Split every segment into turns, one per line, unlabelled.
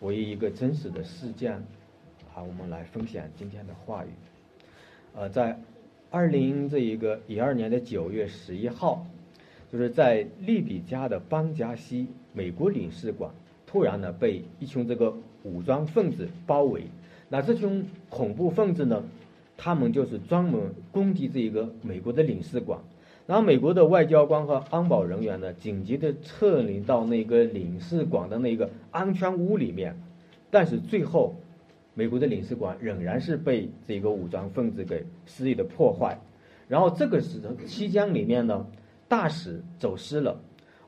为一个真实的事件，啊，我们来分享今天的话语。呃，在二零这一个一二年的九月十一号，就是在利比加的邦加西美国领事馆，突然呢被一群这个武装分子包围。那这群恐怖分子呢，他们就是专门攻击这一个美国的领事馆。然后美国的外交官和安保人员呢，紧急的撤离到那个领事馆的那个安全屋里面，但是最后，美国的领事馆仍然是被这个武装分子给肆意的破坏。然后这个时期间里面呢，大使走失了，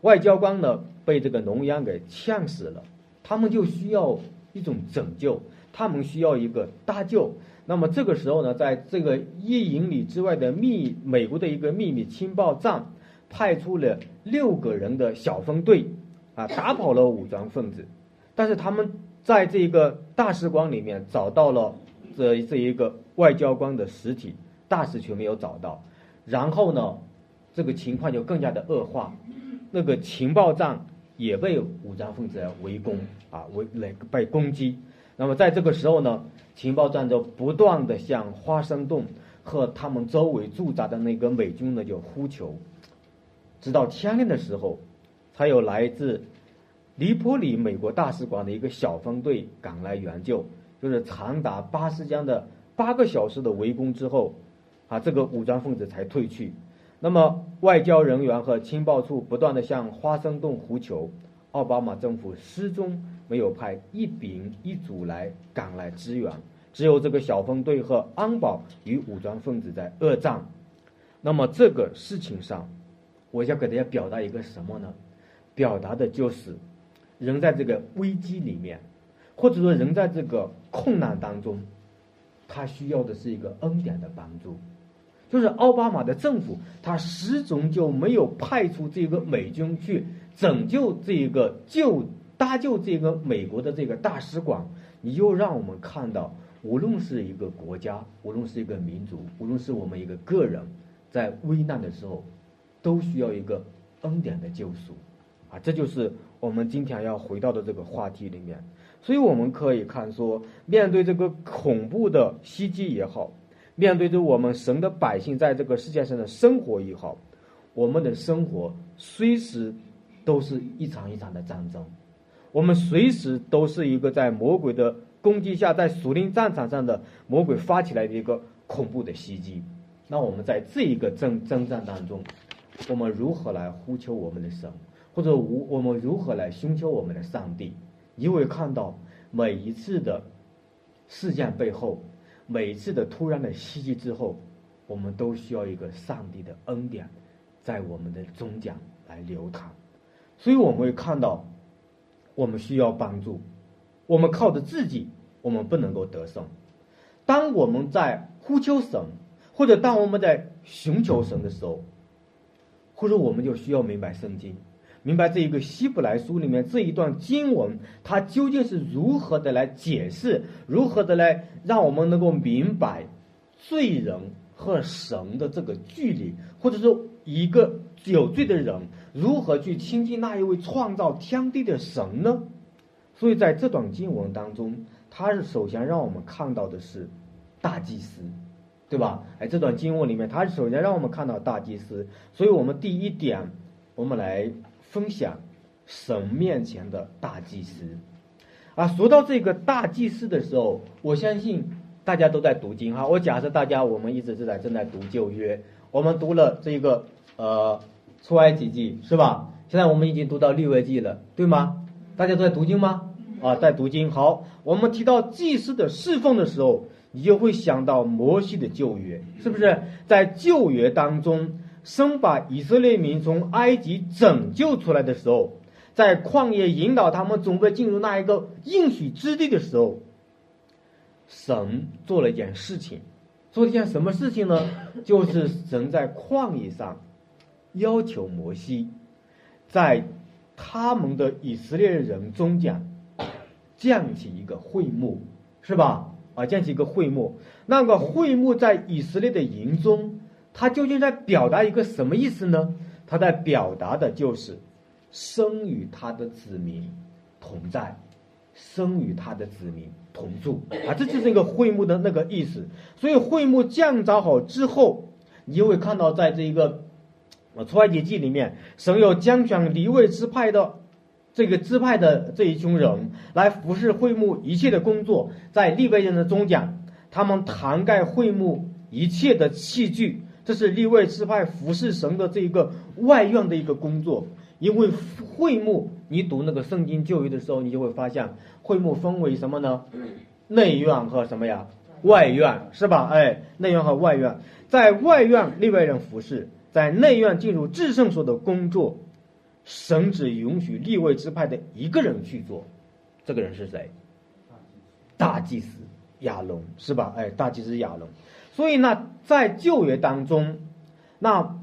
外交官呢被这个浓烟给呛死了，他们就需要一种拯救，他们需要一个搭救。那么这个时候呢，在这个一英里之外的秘美国的一个秘密情报站，派出了六个人的小分队，啊，打跑了武装分子，但是他们在这个大使馆里面找到了这这一个外交官的尸体，大使却没有找到，然后呢，这个情况就更加的恶化，那个情报站也被武装分子围攻啊，围来被攻击。那么在这个时候呢，情报站就不断的向花生洞和他们周围驻扎的那个美军呢就呼求，直到天亮的时候，才有来自黎波里美国大使馆的一个小分队赶来援救。就是长达八时间的八个小时的围攻之后，啊，这个武装分子才退去。那么外交人员和情报处不断的向花生洞呼求，奥巴马政府失踪。没有派一兵一卒来赶来支援，只有这个小分队和安保与武装分子在恶战。那么这个事情上，我要给大家表达一个什么呢？表达的就是人在这个危机里面，或者说人在这个困难当中，他需要的是一个恩典的帮助。就是奥巴马的政府，他始终就没有派出这个美军去拯救这个救。搭救这个美国的这个大使馆，你又让我们看到，无论是一个国家，无论是一个民族，无论是我们一个个人，在危难的时候，都需要一个恩典的救赎，啊，这就是我们今天要回到的这个话题里面。所以我们可以看说，面对这个恐怖的袭击也好，面对着我们神的百姓在这个世界上的生活也好，我们的生活随时都是一场一场的战争。我们随时都是一个在魔鬼的攻击下，在属灵战场上的魔鬼发起来的一个恐怖的袭击。那我们在这一个征征战当中，我们如何来呼求我们的神，或者我我们如何来寻求我们的上帝？你会看到每一次的事件背后，每一次的突然的袭击之后，我们都需要一个上帝的恩典在我们的中间来流淌。所以我们会看到。我们需要帮助，我们靠着自己，我们不能够得胜。当我们在呼求神，或者当我们在寻求神的时候，或者我们就需要明白圣经，明白这一个希伯来书里面这一段经文，它究竟是如何的来解释，如何的来让我们能够明白罪人和神的这个距离，或者说一个有罪的人。如何去亲近那一位创造天地的神呢？所以在这段经文当中，他是首先让我们看到的是大祭司，对吧？哎，这段经文里面，他首先让我们看到大祭司。所以我们第一点，我们来分享神面前的大祭司。啊，说到这个大祭司的时候，我相信大家都在读经哈。我假设大家我们一直是在正在读旧约，我们读了这个呃。出埃及记是吧？现在我们已经读到六位记了，对吗？大家都在读经吗？啊，在读经。好，我们提到祭司的侍奉的时候，你就会想到摩西的旧约，是不是？在旧约当中，神把以色列民从埃及拯救出来的时候，在旷野引导他们准备进入那一个应许之地的时候，神做了一件事情，做了一件什么事情呢？就是神在旷野上。要求摩西，在他们的以色列人中间降起一个会幕，是吧？啊，建起一个会幕。那个会幕在以色列的营中，它究竟在表达一个什么意思呢？它在表达的就是生与他的子民同在，生与他的子民同住啊，这就是一个会幕的那个意思。所以会幕降造好之后，你就会看到在这一个呃出埃及记里面，神有将选离位支派的这个支派的这一群人来服侍会幕一切的工作，在立位人的中讲，他们涵盖会幕一切的器具，这是立位支派服侍神的这一个外院的一个工作。因为会幕，你读那个圣经旧约的时候，你就会发现会幕分为什么呢？内院和什么呀？外院是吧？哎，内院和外院，在外院立外人服侍，在内院进入至圣所的工作，神只允许立位支派的一个人去做，这个人是谁？大祭司亚龙是吧？哎，大祭司亚龙。所以呢，在旧约当中，那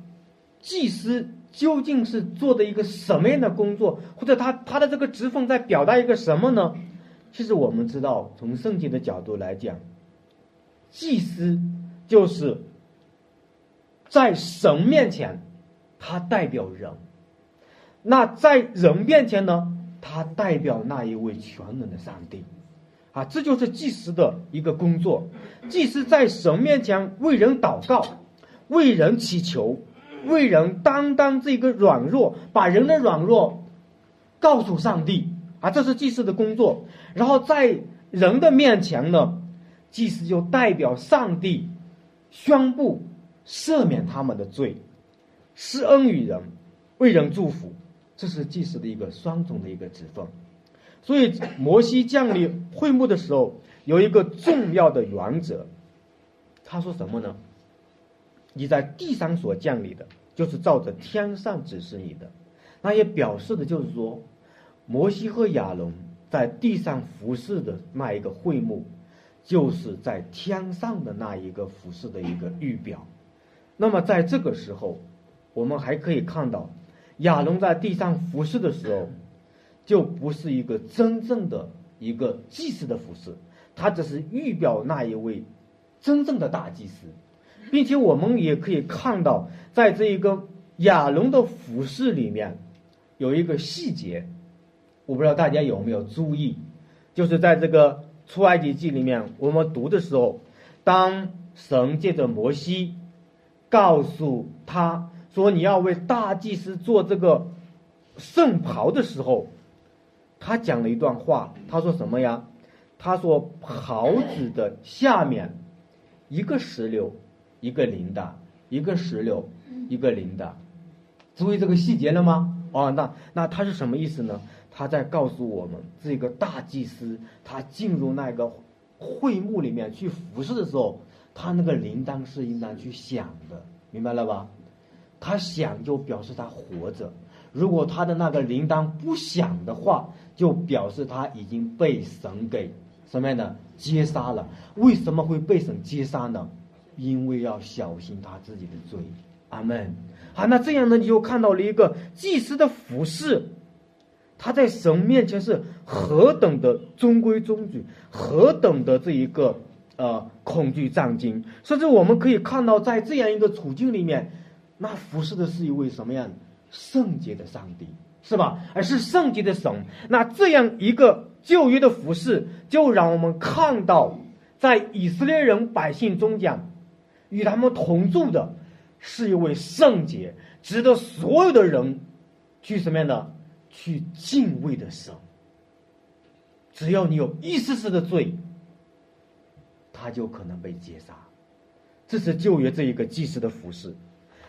祭司。究竟是做的一个什么样的工作，或者他他的这个职分在表达一个什么呢？其实我们知道，从圣经的角度来讲，祭司就是在神面前，他代表人；那在人面前呢，他代表那一位全能的上帝。啊，这就是祭司的一个工作。祭司在神面前为人祷告，为人祈求。为人担当这个软弱，把人的软弱告诉上帝啊，这是祭司的工作。然后在人的面前呢，祭司就代表上帝宣布赦免他们的罪，施恩于人，为人祝福。这是祭司的一个双重的一个职分。所以摩西降临会幕的时候，有一个重要的原则，他说什么呢？你在地上所降临的，就是照着天上指示你的，那也表示的就是说，摩西和亚伦在地上服侍的那一个会幕，就是在天上的那一个服侍的一个预表。那么在这个时候，我们还可以看到，亚龙在地上服侍的时候，就不是一个真正的一个祭司的服侍，他只是预表那一位真正的大祭司。并且我们也可以看到，在这一个亚龙的服饰里面，有一个细节，我不知道大家有没有注意，就是在这个出埃及记里面，我们读的时候，当神借着摩西告诉他说你要为大祭司做这个圣袍的时候，他讲了一段话，他说什么呀？他说袍子的下面一个石榴。一个铃铛，一个石榴，一个铃铛，注意这个细节了吗？哦，那那他是什么意思呢？他在告诉我们，这个大祭司他进入那个会幕里面去服侍的时候，他那个铃铛是应当去响的，明白了吧？他响就表示他活着，如果他的那个铃铛不响的话，就表示他已经被神给什么样的接杀了？为什么会被神接杀呢？因为要小心他自己的罪，阿门。好，那这样呢，你就看到了一个祭司的服饰，他在神面前是何等的中规中矩，何等的这一个呃恐惧战惊。甚至我们可以看到，在这样一个处境里面，那服侍的是一位什么样圣洁的上帝，是吧？而是圣洁的神。那这样一个旧约的服饰，就让我们看到，在以色列人百姓中讲。与他们同住的，是一位圣洁、值得所有的人去什么样的去敬畏的神。只要你有一丝丝的罪，他就可能被劫杀。这是旧约这一个祭司的服饰。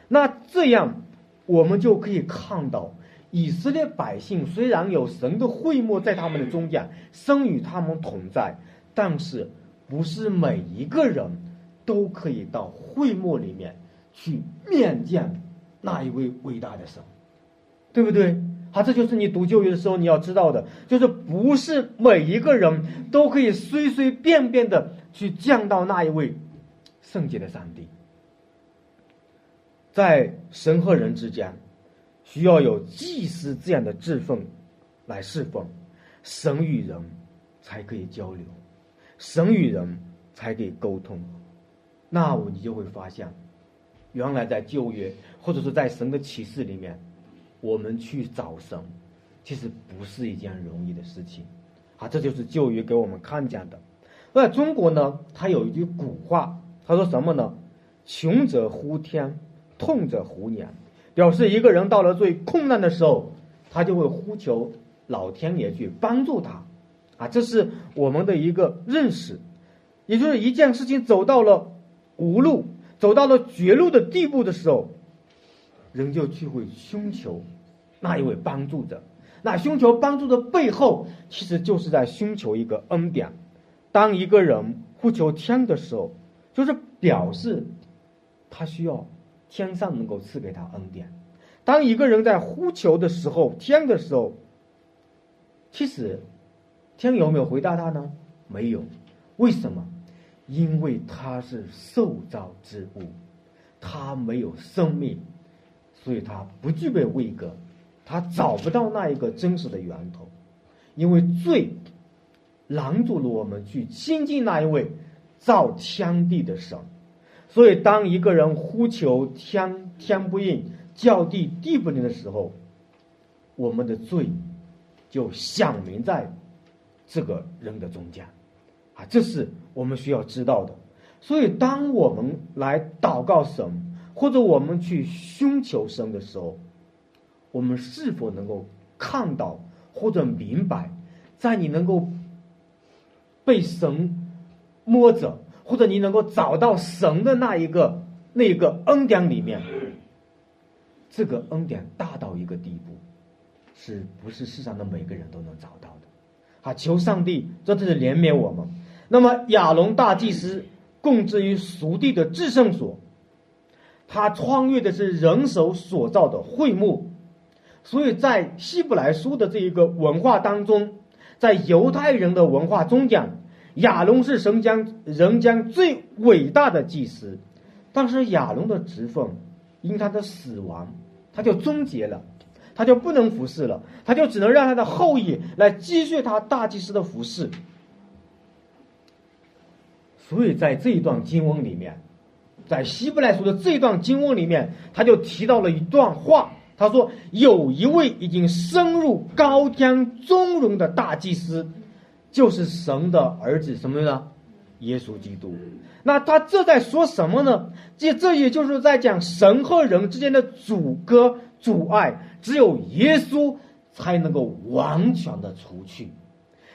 那这样，我们就可以看到，以色列百姓虽然有神的会幕在他们的中间，生与他们同在，但是不是每一个人。都可以到会幕里面去面见那一位伟大的神，对不对？好，这就是你读旧约的时候你要知道的，就是不是每一个人都可以随随便便的去见到那一位圣洁的上帝。在神和人之间，需要有祭司这样的职分来侍奉，神与人才可以交流，神与人才可以沟通。那我你就会发现，原来在旧约或者是在神的启示里面，我们去找神，其实不是一件容易的事情。啊，这就是旧约给我们看见的。在中国呢，它有一句古话，他说什么呢？穷则呼天，痛则呼年，表示一个人到了最困难的时候，他就会呼求老天爷去帮助他。啊，这是我们的一个认识，也就是一件事情走到了无路、走到了绝路的地步的时候，人就去会寻求那一位帮助者。那寻求帮助的背后，其实就是在寻求一个恩典。当一个人呼求天的时候，就是表示他需要天上能够赐给他恩典。当一个人在呼求的时候，天的时候，其实。天有没有回答他呢？没有，为什么？因为他是受造之物，他没有生命，所以他不具备位格，他找不到那一个真实的源头，因为罪拦住了我们去亲近那一位造天地的神，所以当一个人呼求天天不应，叫地地不灵的时候，我们的罪就响明在。这个人的中间，啊，这是我们需要知道的。所以，当我们来祷告神，或者我们去寻求神的时候，我们是否能够看到或者明白，在你能够被神摸着，或者你能够找到神的那一个那一个恩典里面，这个恩典大到一个地步，是不是世上的每个人都能找到的？啊！求上帝真的是怜悯我们。那么亚龙大祭司供置于属地的至圣所，他穿越的是人手所造的会幕，所以在希伯来书的这一个文化当中，在犹太人的文化中讲，亚龙是神将人将最伟大的祭司，但是亚龙的职分因他的死亡，他就终结了。他就不能服侍了，他就只能让他的后裔来继续他大祭司的服侍。所以在这一段经文里面，在希伯来书的这一段经文里面，他就提到了一段话，他说：“有一位已经升入高天尊荣的大祭司，就是神的儿子，什么呢？耶稣基督。那他这在说什么呢？这这也就是在讲神和人之间的阻隔。”阻碍只有耶稣才能够完全的除去，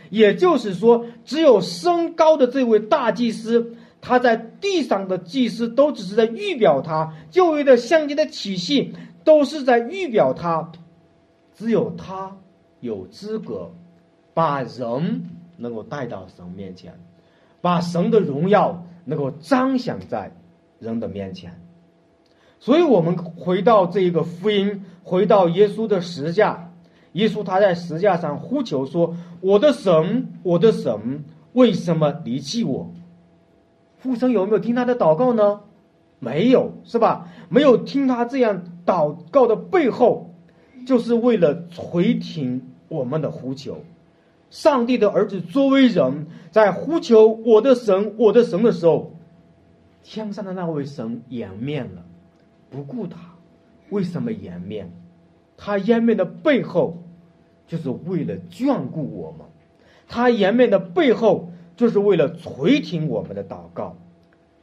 也就是说，只有升高的这位大祭司，他在地上的祭司都只是在预表他旧约的相接的体系，都是在预表他，只有他有资格把人能够带到神面前，把神的荣耀能够彰显在人的面前。所以，我们回到这一个福音，回到耶稣的十架，耶稣他在十架上呼求说：“我的神，我的神，为什么离弃我？”父神有没有听他的祷告呢？没有，是吧？没有听他这样祷告的背后，就是为了垂听我们的呼求。上帝的儿子作为人，在呼求我的神，我的神的时候，天上的那位神掩面了。不顾他，为什么颜面？他颜面的背后，就是为了眷顾我们；他颜面的背后，就是为了垂听我们的祷告。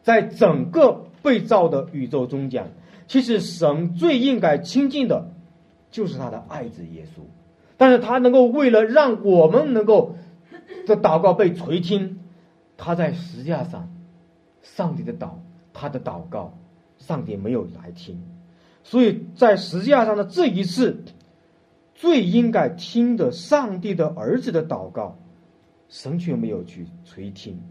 在整个被造的宇宙中间，其实神最应该亲近的，就是他的爱子耶稣。但是他能够为了让我们能够的祷告被垂听，他在十字架上，上帝的祷，他的祷告。上帝没有来听，所以在十字架上的这一次，最应该听的上帝的儿子的祷告，神却没有去垂听，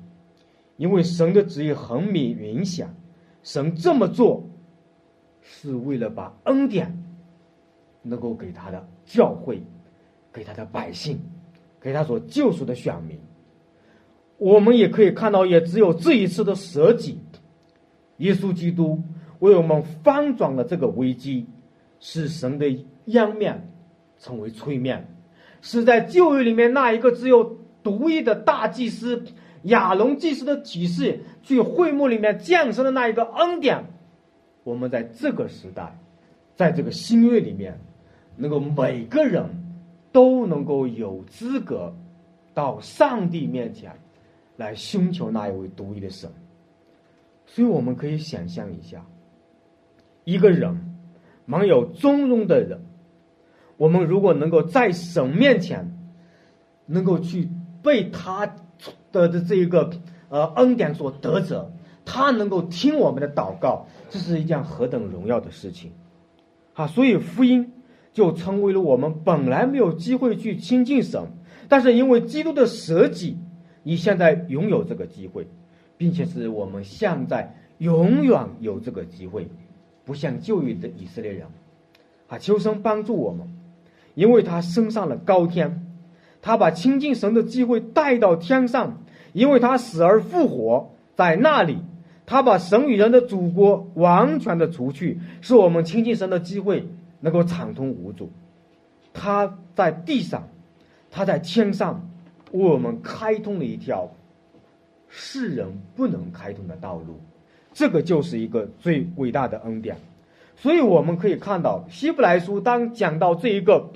因为神的旨意很明明显，神这么做是为了把恩典能够给他的教会，给他的百姓，给他所救赎的选民。我们也可以看到，也只有这一次的舍己，耶稣基督。为我们翻转了这个危机，使神的央面成为催面，是在旧约里面那一个只有独一的大祭司亚龙祭司的体系去会幕里面降生的那一个恩典。我们在这个时代，在这个新约里面，能够每个人都能够有资格到上帝面前来寻求那一位独一的神。所以我们可以想象一下，一个人，蛮有尊荣的人，我们如果能够在神面前，能够去被他的的这一个呃恩典所得着，他能够听我们的祷告，这是一件何等荣耀的事情，啊！所以福音就成为了我们本来没有机会去亲近神，但是因为基督的舍己，你现在拥有这个机会。并且是我们现在永远有这个机会，不像旧约的以色列人，啊，求神帮助我们，因为他升上了高天，他把亲近神的机会带到天上，因为他死而复活在那里，他把神与人的祖国完全的除去，使我们亲近神的机会能够畅通无阻。他在地上，他在天上，为我们开通了一条。世人不能开通的道路，这个就是一个最伟大的恩典。所以我们可以看到，希伯来书当讲到这一个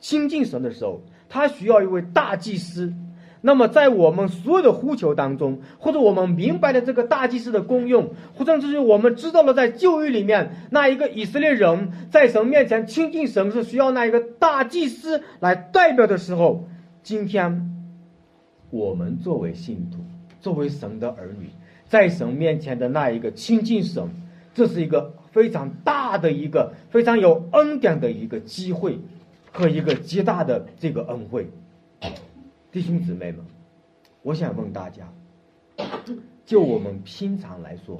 亲近神的时候，他需要一位大祭司。那么，在我们所有的呼求当中，或者我们明白了这个大祭司的功用，或者就是我们知道了在旧约里面那一个以色列人在神面前亲近神是需要那一个大祭司来代表的时候，今天我们作为信徒。作为神的儿女，在神面前的那一个亲近神，这是一个非常大的一个非常有恩典的一个机会和一个极大的这个恩惠。弟兄姊妹们，我想问大家，就我们平常来说。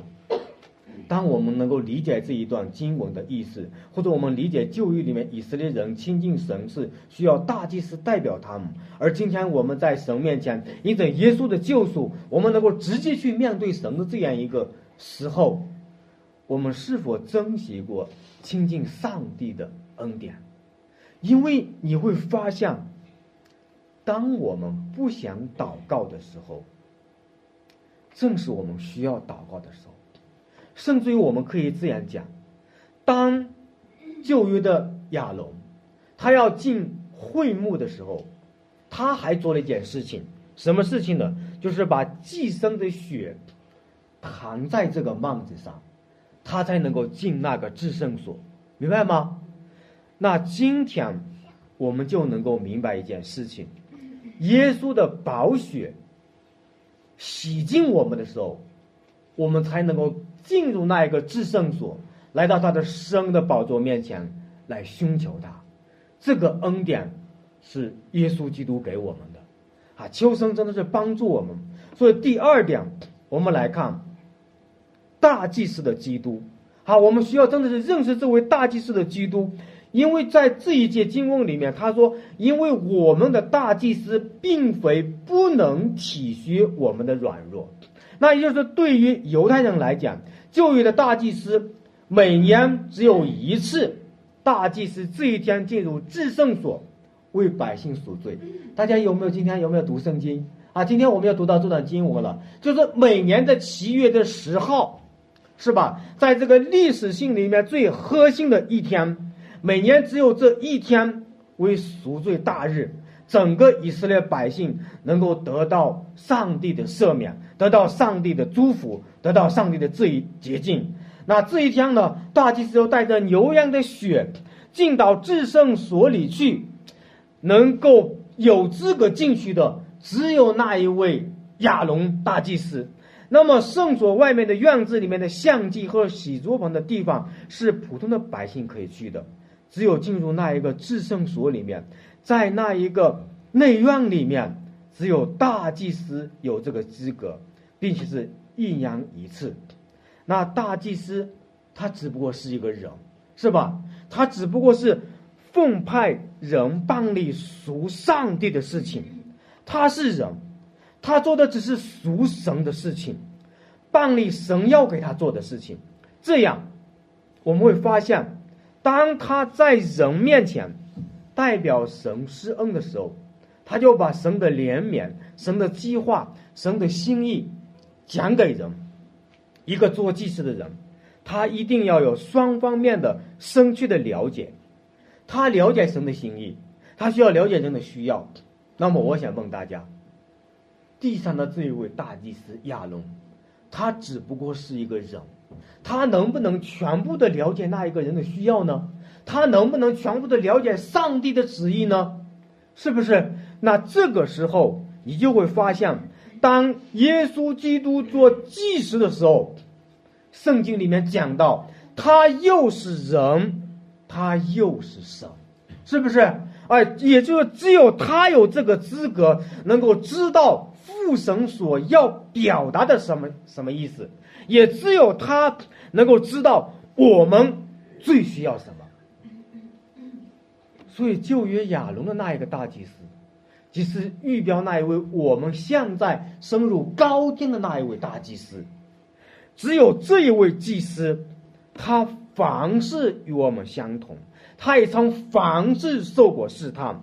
当我们能够理解这一段经文的意思，或者我们理解旧约里面以色列人亲近神是需要大祭司代表他们，而今天我们在神面前，因着耶稣的救赎，我们能够直接去面对神的这样一个时候，我们是否珍惜过亲近上帝的恩典？因为你会发现，当我们不想祷告的时候，正是我们需要祷告的时候。甚至于我们可以这样讲：当旧约的亚龙他要进会幕的时候，他还做了一件事情，什么事情呢？就是把寄生的血弹在这个幔子上，他才能够进那个至圣所，明白吗？那今天我们就能够明白一件事情：耶稣的宝血洗净我们的时候，我们才能够。进入那一个至圣所，来到他的生的宝座面前来寻求他，这个恩典是耶稣基督给我们的，啊，秋生真的是帮助我们。所以第二点，我们来看大祭司的基督，好，我们需要真的是认识这位大祭司的基督，因为在这一节经文里面，他说，因为我们的大祭司并非不能体恤我们的软弱，那也就是对于犹太人来讲。旧约的大祭司每年只有一次，大祭司这一天进入至圣所为百姓赎罪。大家有没有今天有没有读圣经啊？今天我们要读到这段经文了，就是每年的七月的十号，是吧？在这个历史性里面最核心的一天，每年只有这一天为赎罪大日。整个以色列百姓能够得到上帝的赦免，得到上帝的祝福，得到上帝的这一洁净。那这一天呢，大祭司又带着牛羊的血进到至圣所里去，能够有资格进去的只有那一位亚龙大祭司。那么圣所外面的院子里面的相祭和洗桌盆的地方是普通的百姓可以去的，只有进入那一个至圣所里面。在那一个内院里面，只有大祭司有这个资格，并且是一年一次。那大祭司他只不过是一个人，是吧？他只不过是奉派人办理赎上帝的事情。他是人，他做的只是赎神的事情，办理神要给他做的事情。这样，我们会发现，当他在人面前。代表神施恩的时候，他就把神的怜悯、神的计划、神的心意讲给人。一个做祭司的人，他一定要有双方面的深切的了解。他了解神的心意，他需要了解人的需要，那么我想问大家，地上的这一位大祭司亚伦，他只不过是一个人，他能不能全部的了解那一个人的需要呢？他能不能全部的了解上帝的旨意呢？是不是？那这个时候，你就会发现，当耶稣基督做祭司的时候，圣经里面讲到，他又是人，他又是神，是不是？哎，也就是只有他有这个资格，能够知道父神所要表达的什么什么意思，也只有他能够知道我们最需要什么。所以，旧约亚伦的那一个大祭司，即是预表那一位我们现在升入高天的那一位大祭司。只有这一位祭司，他凡事与我们相同，他也曾凡事受过试探。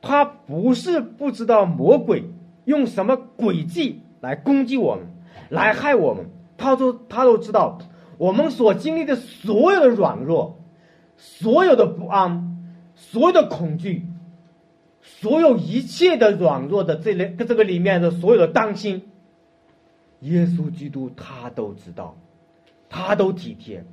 他不是不知道魔鬼用什么诡计来攻击我们，来害我们。他说，他都知道我们所经历的所有的软弱，所有的不安。所有的恐惧，所有一切的软弱的这类这个里面的所有的担心，耶稣基督他都知道，他都体贴，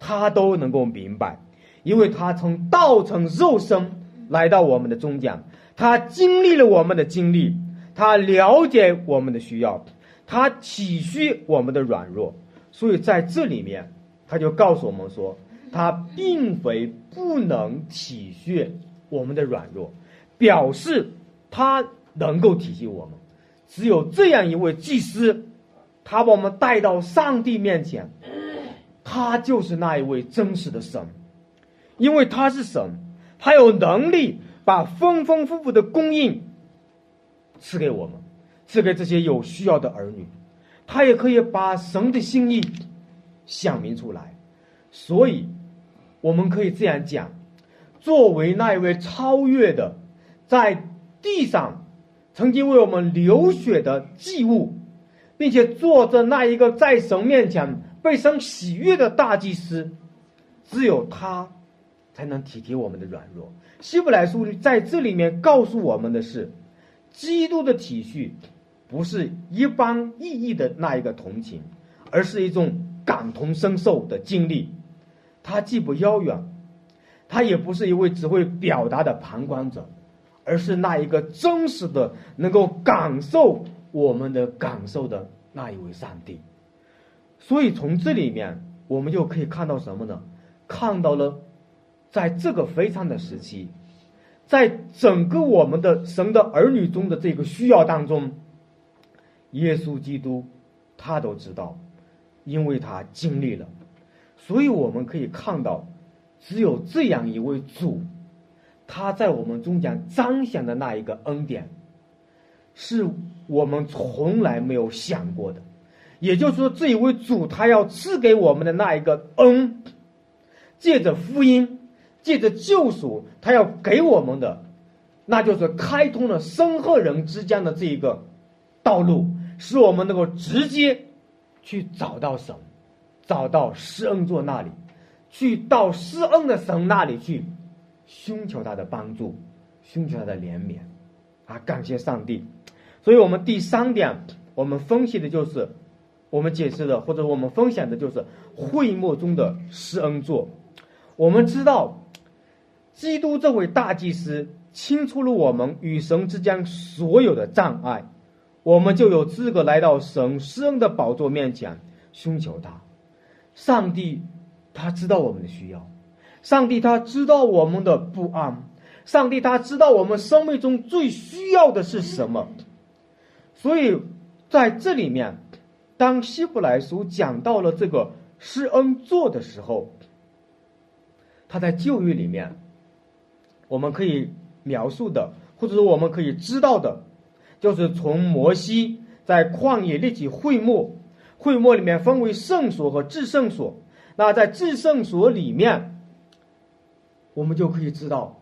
他都能够明白，因为他从道成肉身来到我们的中间，他经历了我们的经历，他了解我们的需要，他体恤我们的软弱，所以在这里面，他就告诉我们说。他并非不能体恤我们的软弱，表示他能够体恤我们。只有这样一位祭司，他把我们带到上帝面前，他就是那一位真实的神，因为他是神，他有能力把丰丰富富的供应赐给我们，赐给这些有需要的儿女，他也可以把神的心意想明出来，所以。我们可以这样讲：作为那一位超越的，在地上曾经为我们流血的祭物，并且做着那一个在神面前被神喜悦的大祭司，只有他才能体贴我们的软弱。希伯来书在这里面告诉我们的是，基督的体恤不是一般意义的那一个同情，而是一种感同身受的经历。他既不遥远，他也不是一位只会表达的旁观者，而是那一个真实的能够感受我们的感受的那一位上帝。所以从这里面，我们就可以看到什么呢？看到了，在这个非常的时期，在整个我们的神的儿女中的这个需要当中，耶稣基督他都知道，因为他经历了。所以我们可以看到，只有这样一位主，他在我们中间彰显的那一个恩典，是我们从来没有想过的。也就是说，这一位主他要赐给我们的那一个恩，借着福音，借着救赎，他要给我们的，那就是开通了生和人之间的这一个道路，使我们能够直接去找到神。找到施恩座那里，去到施恩的神那里去，寻求他的帮助，寻求他的怜悯，啊，感谢上帝。所以，我们第三点，我们分析的就是，我们解释的或者我们分享的就是会幕中的施恩座。我们知道，基督这位大祭司清除了我们与神之间所有的障碍，我们就有资格来到神施恩的宝座面前寻求他。上帝，他知道我们的需要，上帝他知道我们的不安，上帝他知道我们生命中最需要的是什么。所以在这里面，当希伯来书讲到了这个施恩座的时候，他在旧约里面，我们可以描述的，或者说我们可以知道的，就是从摩西在旷野立起会幕。会幕里面分为圣所和至圣所，那在至圣所里面，我们就可以知道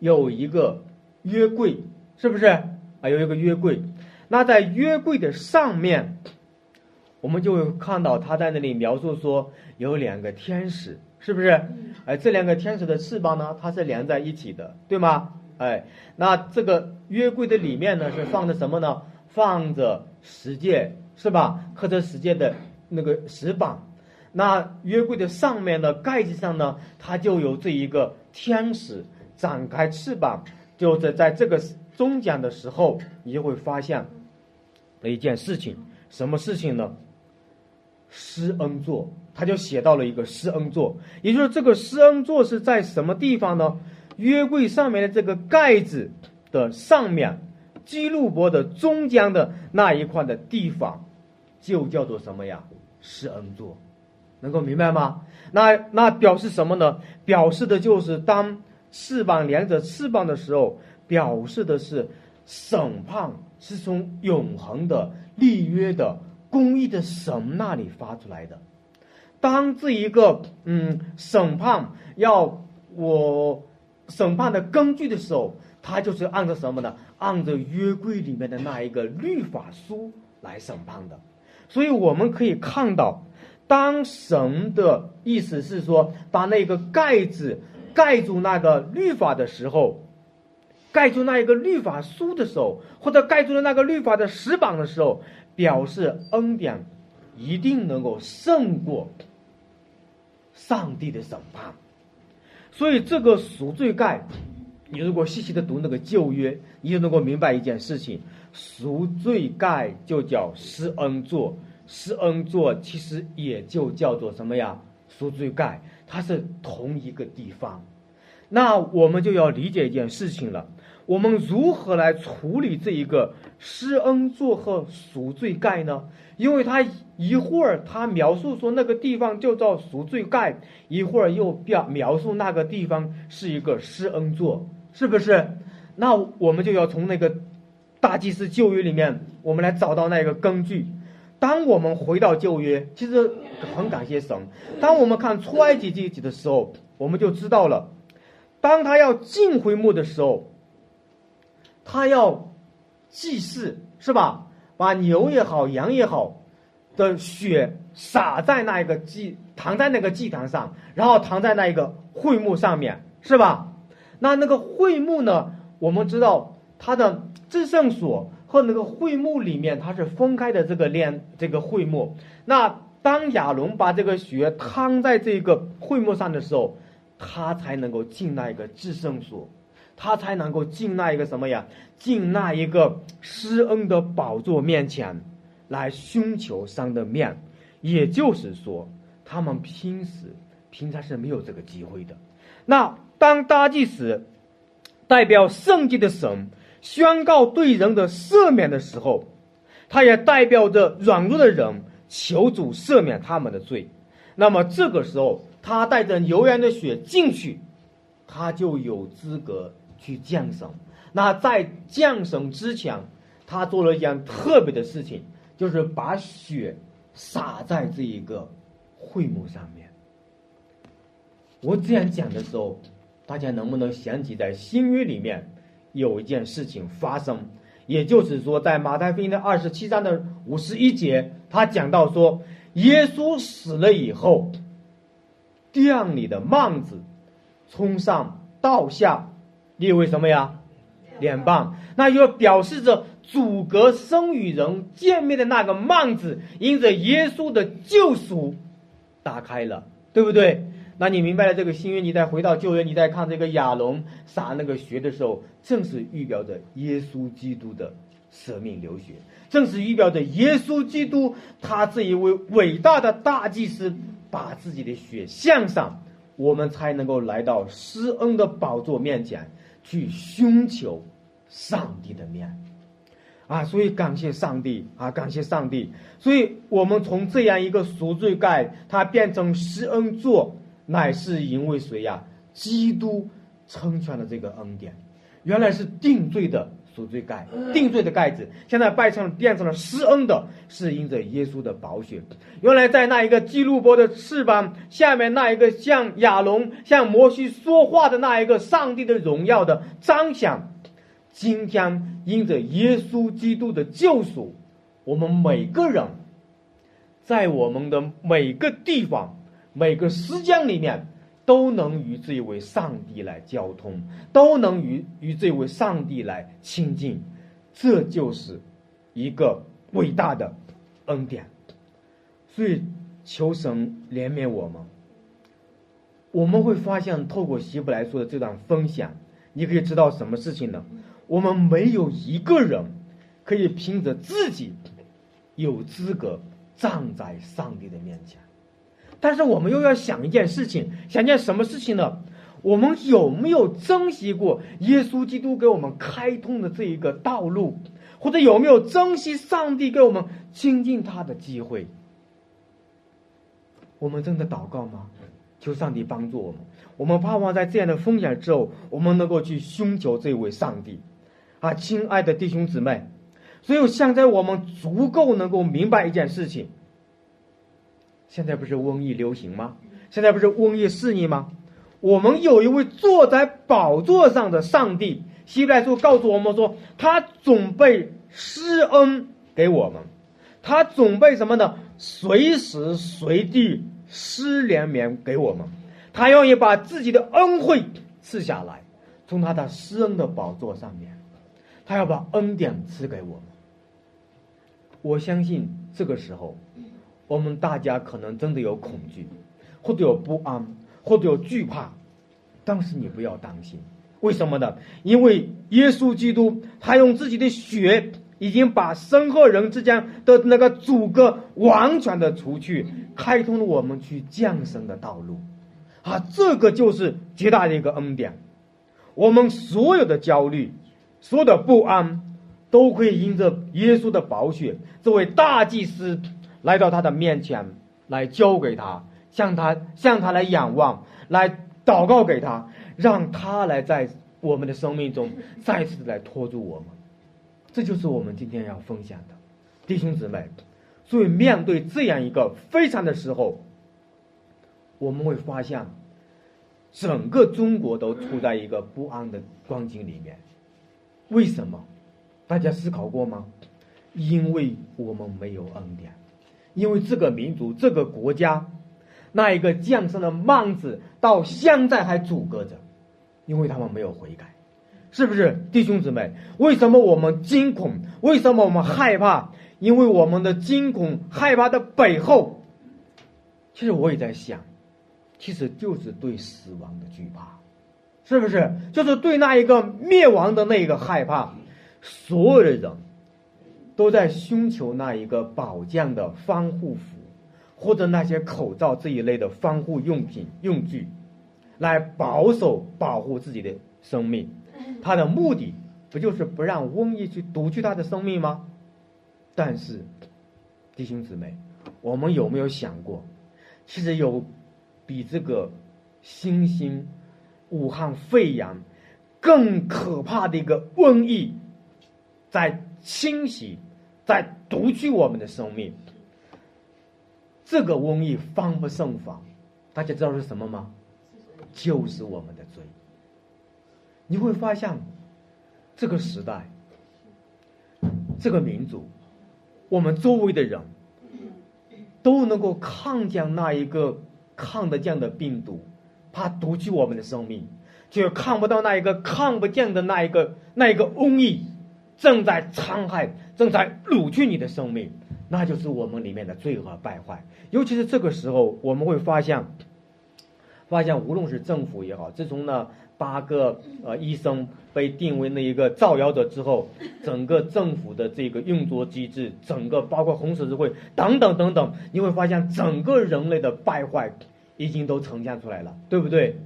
有一个约柜，是不是啊？有一个约柜。那在约柜的上面，我们就会看到他在那里描述说有两个天使，是不是？哎，这两个天使的翅膀呢，它是连在一起的，对吗？哎，那这个约柜的里面呢是放着什么呢？放着十诫，是吧？刻着十诫的那个石板。那约柜的上面的盖子上呢，它就有这一个天使展开翅膀，就是在这个中讲的时候，你就会发现了一件事情，什么事情呢？施恩座，他就写到了一个施恩座，也就是这个施恩座是在什么地方呢？约柜上面的这个盖子的上面，基路伯的中间的那一块的地方，就叫做什么呀？施恩座。能够明白吗？那那表示什么呢？表示的就是当翅膀连着翅膀的时候，表示的是审判是从永恒的立约的公义的神那里发出来的。当这一个嗯审判要我审判的根据的时候，他就是按照什么呢？按照约柜里面的那一个律法书来审判的。所以我们可以看到。当神的意思是说，把那个盖子盖住那个律法的时候，盖住那一个律法书的时候，或者盖住了那个律法的石板的时候，表示恩典一定能够胜过上帝的审判。所以这个赎罪盖，你如果细细的读那个旧约，你就能够明白一件事情：赎罪盖就叫施恩座。施恩座其实也就叫做什么呀？赎罪盖，它是同一个地方。那我们就要理解一件事情了：我们如何来处理这一个施恩座和赎罪盖呢？因为他一会儿他描述说那个地方就叫赎罪盖，一会儿又表描述那个地方是一个施恩座，是不是？那我们就要从那个大祭司旧约里面，我们来找到那个根据。当我们回到旧约，其实很感谢神。当我们看出埃及记的时候，我们就知道了，当他要进回墓的时候，他要祭祀，是吧？把牛也好，羊也好，的血洒在那一个祭，躺在那个祭坛上，然后躺在那一个会幕上面，是吧？那那个会幕呢？我们知道它的至圣所。和那个会幕里面，它是分开的这个链，这个会幕。那当亚龙把这个血摊在这个会幕上的时候，他才能够进那一个至圣所，他才能够进那一个什么呀？进那一个施恩的宝座面前，来寻求上的面。也就是说，他们平时平常是没有这个机会的。那当大祭司代表圣洁的神。宣告对人的赦免的时候，他也代表着软弱的人求主赦免他们的罪。那么这个时候，他带着牛羊的血进去，他就有资格去降神。那在降神之前，他做了一件特别的事情，就是把血洒在这一个会幕上面。我这样讲的时候，大家能不能想起在新约里面？有一件事情发生，也就是说，在马太福音的二十七章的五十一节，他讲到说，耶稣死了以后，殿里的幔子从上到下列为什么呀？两半，那就表示着阻隔生与人见面的那个幔子，因着耶稣的救赎打开了，对不对？那你明白了这个新约，你再回到旧约，你再看这个亚龙撒那个血的时候，正是预表着耶稣基督的舍命流血，正是预表着耶稣基督他这一位伟大的大祭司把自己的血献上，我们才能够来到施恩的宝座面前去寻求上帝的面，啊，所以感谢上帝啊，感谢上帝，所以我们从这样一个赎罪盖，它变成施恩座。乃是因为谁呀？基督成全了这个恩典，原来是定罪的赎罪盖，定罪的盖子，现在拜成变成了施恩的，是因着耶稣的宝血。原来在那一个基路伯的翅膀下面，那一个像亚龙、像摩西说话的那一个上帝的荣耀的彰显，今天因着耶稣基督的救赎，我们每个人，在我们的每个地方。每个时间里面，都能与这位上帝来交通，都能与与这位上帝来亲近，这就是一个伟大的恩典。所以，求神怜悯我们。我们会发现，透过希伯来书的这段分享，你可以知道什么事情呢？我们没有一个人可以凭着自己有资格站在上帝的面前。但是，我们又要想一件事情，想件什么事情呢？我们有没有珍惜过耶稣基督给我们开通的这一个道路，或者有没有珍惜上帝给我们亲近他的机会？我们真的祷告吗？求上帝帮助我们。我们盼望在这样的风险之后，我们能够去寻求这位上帝。啊，亲爱的弟兄姊妹，所以现在我们足够能够明白一件事情。现在不是瘟疫流行吗？现在不是瘟疫肆虐吗？我们有一位坐在宝座上的上帝，希伯来书告诉我们说，他准备施恩给我们，他准备什么呢？随时随地施怜悯给我们，他愿意把自己的恩惠赐下来，从他的施恩的宝座上面，他要把恩典赐给我们。我相信这个时候，我们大家可能真的有恐惧，或者有不安，或者有惧怕，但是你不要担心，为什么呢？因为耶稣基督他用自己的血。已经把生和人之间的那个阻隔完全的除去，开通了我们去降生的道路，啊，这个就是极大的一个恩典。我们所有的焦虑、所有的不安，都可以因着耶稣的宝血，这位大祭司来到他的面前，来交给他，向他向他来仰望，来祷告给他，让他来在我们的生命中再次来托住我们。这就是我们今天要分享的，弟兄姊妹。所以面对这样一个非常的时候，我们会发现，整个中国都处在一个不安的光景里面。为什么？大家思考过吗？因为我们没有恩典，因为这个民族、这个国家，那一个降生的幔子到现在还阻隔着，因为他们没有悔改。是不是弟兄姊妹？为什么我们惊恐？为什么我们害怕？因为我们的惊恐、害怕的背后，其实我也在想，其实就是对死亡的惧怕，是不是？就是对那一个灭亡的那一个害怕。所有的人都在寻求那一个保健的防护服，或者那些口罩这一类的防护用品用具，来保守保护自己的生命。他的目的不就是不让瘟疫去夺去他的生命吗？但是，弟兄姊妹，我们有没有想过，其实有比这个新兴武汉肺炎更可怕的一个瘟疫在侵袭，在夺去我们的生命？这个瘟疫防不胜防，大家知道是什么吗？就是我们的罪。你会发现，这个时代，这个民族，我们周围的人，都能够抗降那一个看得见的病毒，怕夺去我们的生命，却看不到那一个看不见的那一个那一个瘟疫，正在残害，正在掳去你的生命，那就是我们里面的罪和败坏。尤其是这个时候，我们会发现，发现无论是政府也好，自从呢。八个呃医生被定为那一个造谣者之后，整个政府的这个运作机制，整个包括红十字会等等等等，你会发现整个人类的败坏已经都呈现出来了，对不对？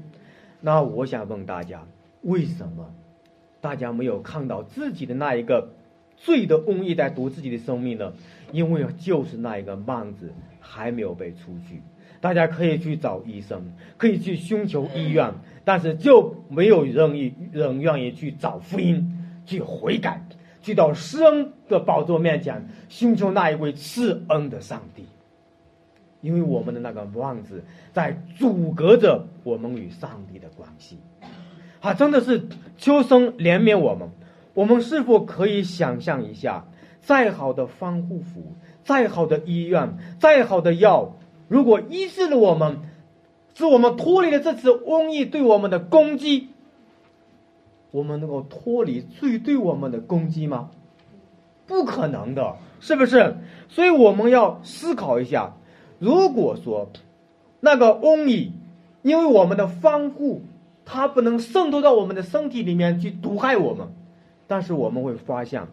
那我想问大家，为什么大家没有看到自己的那一个罪的瘟疫在夺自己的生命呢？因为就是那一个幔子还没有被除去。大家可以去找医生，可以去寻求医院，但是就没有人意人愿意去找福音，去悔改，去到施恩的宝座面前寻求那一位赐恩的上帝，因为我们的那个望子在阻隔着我们与上帝的关系，啊，真的是求生怜悯我们。我们是否可以想象一下，再好的防护服，再好的医院，再好的药？如果医治了我们，是我们脱离了这次瘟疫对我们的攻击，我们能够脱离罪对我们的攻击吗？不可能的，是不是？所以我们要思考一下，如果说那个瘟疫因为我们的防护，它不能渗透到我们的身体里面去毒害我们，但是我们会发现，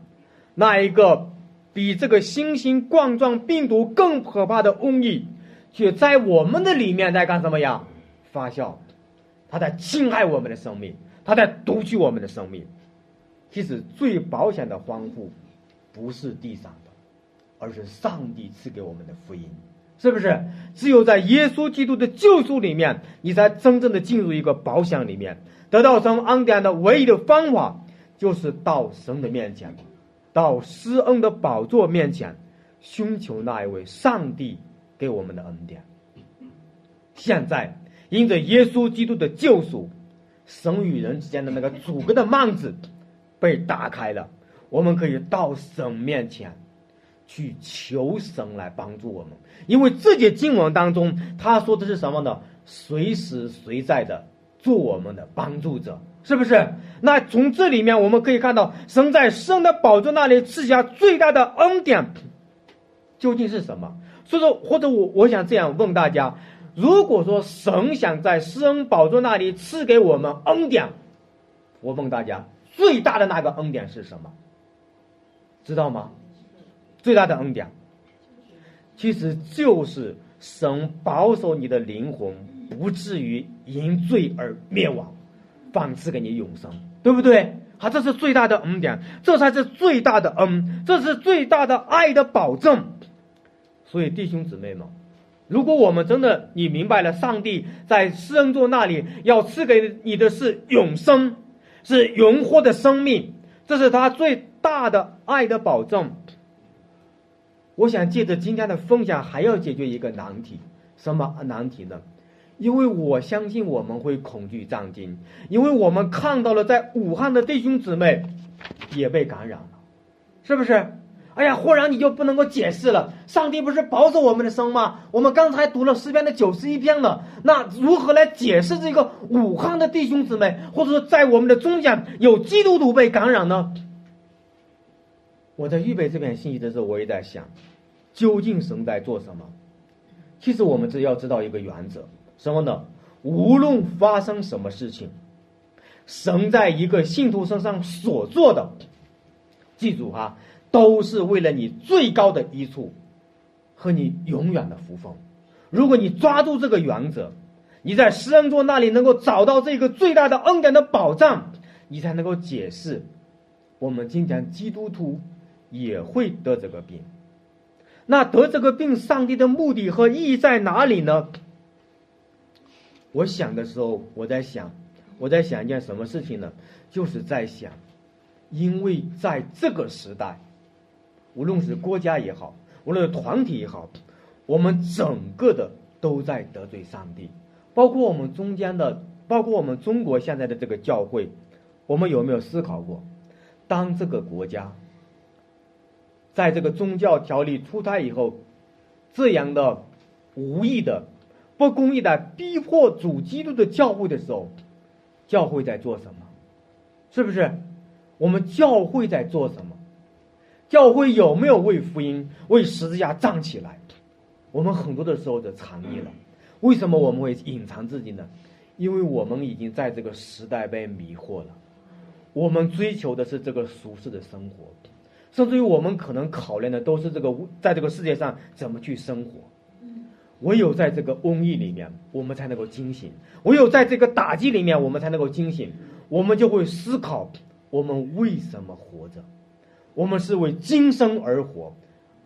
那一个比这个新型冠状病毒更可怕的瘟疫，却在我们的里面在干什么呀？发酵，它在侵害我们的生命，它在夺取我们的生命。其实最保险的防护。不是地上的，而是上帝赐给我们的福音，是不是？只有在耶稣基督的救赎里面，你才真正的进入一个宝箱里面，得到神恩典的唯一的方法，就是到神的面前，到施恩的宝座面前，寻求那一位上帝给我们的恩典。现在，因着耶稣基督的救赎，神与人之间的那个阻隔的幔子被打开了。我们可以到神面前去求神来帮助我们，因为这节经文当中他说的是什么呢？随时随在的做我们的帮助者，是不是？那从这里面我们可以看到，神在神的宝座那里赐下最大的恩典，究竟是什么？所以说，或者我我想这样问大家：如果说神想在施恩宝座那里赐给我们恩典，我问大家，最大的那个恩典是什么？知道吗？最大的恩典，其实就是神保守你的灵魂不至于因罪而灭亡，反赐给你永生，对不对？好，这是最大的恩典，这才是最大的恩，这是最大的爱的保证。所以弟兄姊妹们，如果我们真的你明白了，上帝在施恩座那里要赐给你的是永生，是永活的生命，这是他最。大的爱的保证，我想借着今天的分享，还要解决一个难题，什么难题呢？因为我相信我们会恐惧战惊，因为我们看到了在武汉的弟兄姊妹也被感染了，是不是？哎呀，忽然你就不能够解释了，上帝不是保守我们的生吗？我们刚才读了诗篇的九十一篇了，那如何来解释这个武汉的弟兄姊妹，或者说在我们的中间有基督徒被感染呢？我在预备这篇信息的时候，我也在想，究竟神在做什么？其实我们只要知道一个原则，什么呢？无论发生什么事情，神在一个信徒身上所做的，记住哈，都是为了你最高的益处和你永远的福分。如果你抓住这个原则，你在施恩座那里能够找到这个最大的恩典的保障，你才能够解释我们今天基督徒。也会得这个病，那得这个病，上帝的目的和意义在哪里呢？我想的时候，我在想，我在想一件什么事情呢？就是在想，因为在这个时代，无论是国家也好，无论是团体也好，我们整个的都在得罪上帝，包括我们中间的，包括我们中国现在的这个教会，我们有没有思考过，当这个国家？在这个宗教条例出台以后，这样的无意的、不公义的逼迫主基督的教会的时候，教会在做什么？是不是？我们教会在做什么？教会有没有为福音、为十字架站起来？我们很多的时候就藏匿了。为什么我们会隐藏自己呢？因为我们已经在这个时代被迷惑了。我们追求的是这个俗世的生活。甚至于我们可能考虑的都是这个，在这个世界上怎么去生活。唯有在这个瘟疫里面，我们才能够惊醒；唯有在这个打击里面，我们才能够惊醒。我们就会思考：我们为什么活着？我们是为今生而活，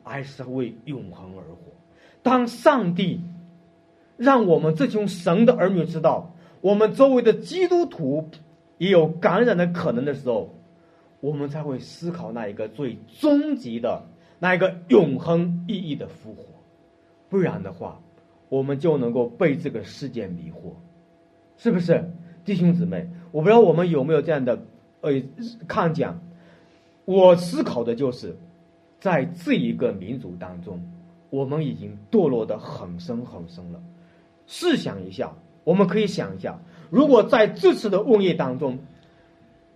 还是为永恒而活？当上帝让我们这群神的儿女知道，我们周围的基督徒也有感染的可能的时候。我们才会思考那一个最终极的那一个永恒意义的复活，不然的话，我们就能够被这个世界迷惑，是不是，弟兄姊妹？我不知道我们有没有这样的呃看讲，我思考的就是，在这一个民族当中，我们已经堕落的很深很深了。试想一下，
我们可以想一下，如果在这次的瘟疫当中，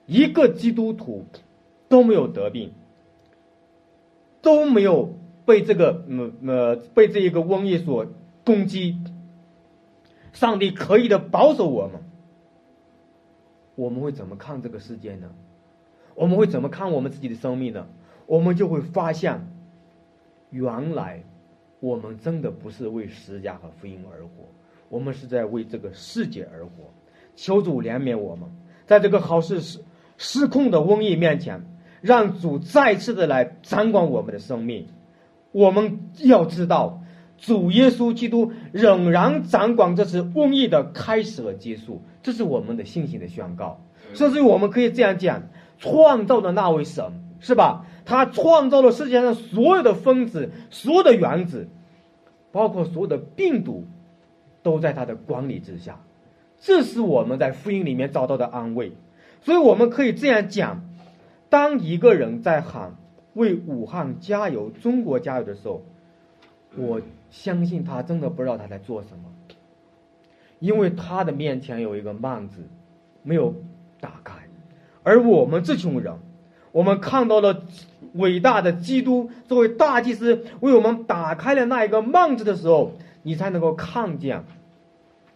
一个基督徒都没有得病，都没有被这个呃呃被这一个瘟疫所攻击，上帝可以的保守我们，我们会怎么看这个世界呢？我们会怎么看我们自己的生命呢？我们就会发现，原来我们真的不是为十家和福音而活，我们是在为这个世界而活。求主怜悯我们，在这个好事时失失控的瘟疫面前，让主再次的来掌管我们的生命。我们要知道，主耶稣基督仍然掌管这次瘟疫的开始和结束，这是我们的信心的宣告。甚至于我们可以这样讲：创造的那位神，是吧？他创造了世界上所有的分子、所有的原子，包括所有的病毒，都在他的管理之下。这是我们在福音里面找到的安慰。所以我们可以这样讲：当一个人在喊为武汉加油、中国加油的时候，我相信他真的不知道他在做什么，因为他的面前有一个幔子没有打开，而我们这群人，我们看到了。伟大的基督作为大祭司为我们打开了那一个幔子的时候，你才能够看见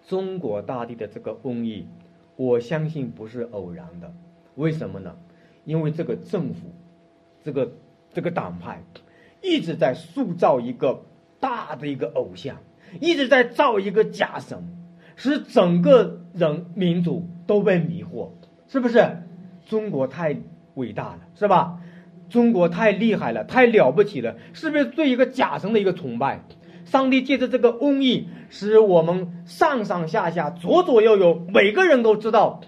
中国大地的这个瘟疫。我相信不是偶然的，为什么呢？因为这个政府，这个这个党派一直在塑造一个大的一个偶像，一直在造一个假神，使整个人民族都被迷惑，是不是？中国太伟大了，是吧？中国太厉害了，太了不起了，是不是对一个假神的一个崇拜？上帝借着这个瘟疫，使我们上上下下、左左右右，每个人都知道，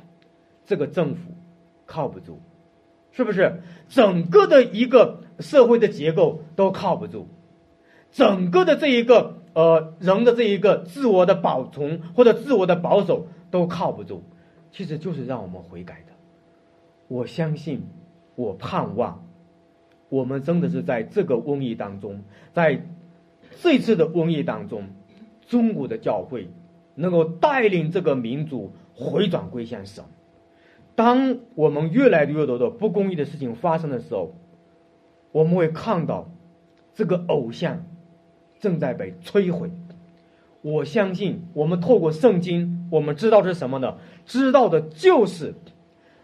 这个政府靠不住，是不是？整个的一个社会的结构都靠不住，整个的这一个呃人的这一个自我的保存或者自我的保守都靠不住，其实就是让我们悔改的。我相信，我盼望。我们真的是在这个瘟疫当中，在这次的瘟疫当中，中国的教会能够带领这个民族回转归向神。当我们越来越多的不公义的事情发生的时候，我们会看到这个偶像正在被摧毁。我相信，我们透过圣经，我们知道是什么呢？知道的就是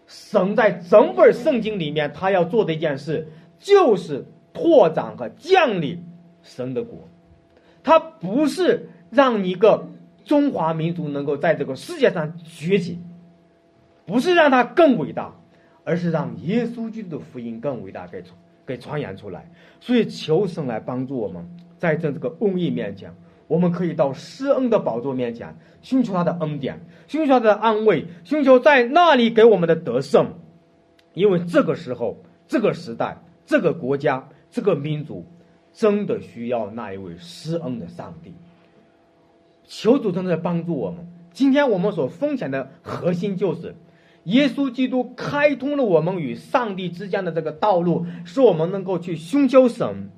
神在整本圣经里面他要做的一件事。就是拓展和降临神的国，它不是让一个中华民族能够在这个世界上崛起，不是让它更伟大，而是让耶稣基督的福音更伟大，给传给传扬出来。所以求神来帮助我们，在这这个瘟疫面前，我们可以到施恩的宝座面前，寻求他的恩典，寻求他的安慰，寻求在那里给我们的得胜，因为这个时候，这个时代。这个国家，这个民族，真的需要那一位施恩的上帝。求主正在帮助我们。今天我们所分享的核心就是，耶稣基督开通了我们与上帝之间的这个道路，使我们能够去寻求神。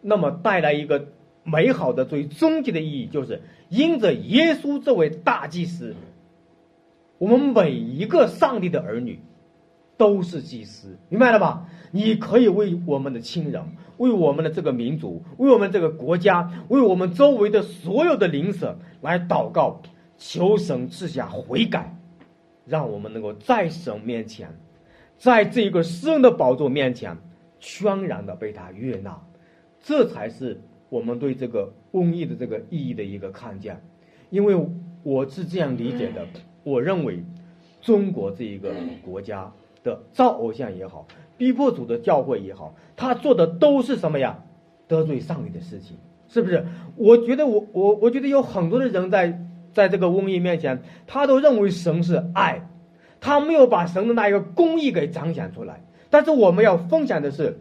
那么带来一个美好的、最终极的意义，就是因着耶稣这位大祭司，我们每一个上帝的儿女都是祭司，明白了吧？你可以为我们的亲人，为我们的这个民族，为我们这个国家，为我们周围的所有的邻舍来祷告，求神赐下悔改，让我们能够在神面前，在这个施恩的宝座面前，全然的被他悦纳，这才是我们对这个瘟疫的这个意义的一个看见。因为我是这样理解的，我认为中国这一个国家的造偶像也好。逼迫主的教会也好，他做的都是什么呀？得罪上帝的事情，是不是？我觉得我我我觉得有很多的人在在这个瘟疫面前，他都认为神是爱，他没有把神的那一个公义给彰显出来。但是我们要分享的是，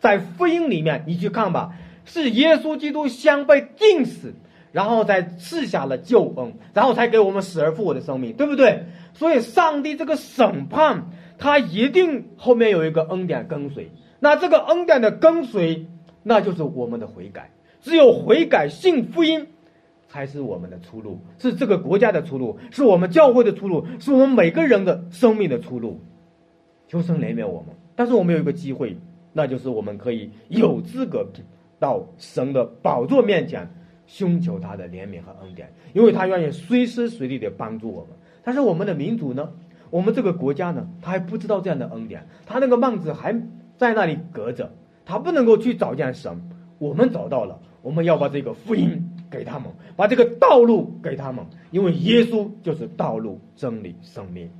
在福音里面，你去看吧，是耶稣基督先被钉死，然后再赐下了救恩，然后才给我们死而复活的生命，对不对？所以，上帝这个审判。他一定后面有一个恩典跟随，那这个恩典的跟随，那就是我们的悔改。只有悔改信福音，才是我们的出路，是这个国家的出路，是我们教会的出路，是我们每个人的生命的出路。求神怜悯我们，但是我们有一个机会，那就是我们可以有资格到神的宝座面前，寻求他的怜悯和恩典，因为他愿意随时随地的帮助我们。但是我们的民族呢，我们这个国家呢，他还不知道这样的恩典，他那个幔子还在那里隔着，他不能够去找见神。我们找到了，我们要把这个福音。给他们，把这个道路给他们，因为耶稣就是道路、真理、生命，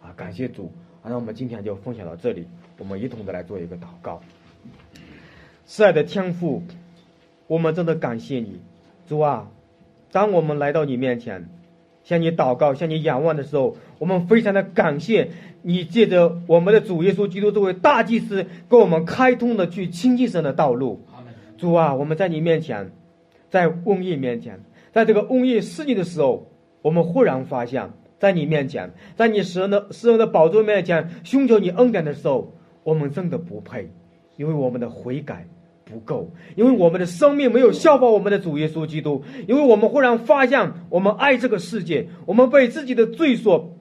啊！感谢主，啊！那我们今天就分享到这里，我们一同的来做一个祷告。慈爱的天父，我们真的感谢你，主啊！当我们来到你面前，向你祷告、向你仰望的时候，我们非常的感谢你，借着我们的主耶稣基督这位大祭司，给我们开通的去亲近神的道路。主啊，我们在你面前。在瘟疫面前，在这个瘟疫肆虐的时候，我们忽然发现，在你面前，在你神的神的宝座面前寻求你恩典的时候，我们真的不配，因为我们的悔改不够，因为我们的生命没有效仿我们的主耶稣基督，因为我们忽然发现，我们爱这个世界，我们被自己的罪所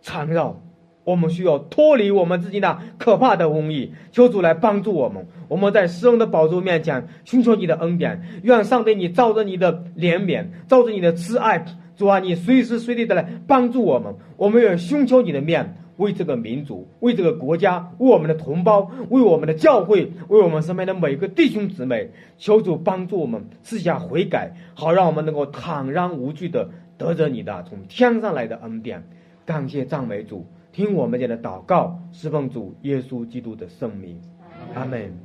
缠绕。我们需要脱离我们自己那可怕的瘟疫，求主来帮助我们。我们在施恩的宝座面前寻求你的恩典，愿上帝你照着你的怜悯，照着你的慈爱，主啊，你随时随地的来帮助我们。我们要寻求你的面，为这个民族，为这个国家，为我们的同胞，为我们的教会，为我们身边的每个弟兄姊妹，求主帮助我们赐下悔改，好让我们能够坦然无惧的得着你的从天上来的恩典。感谢赞美主。听我们家的祷告，侍奉主耶稣基督的圣名，阿门。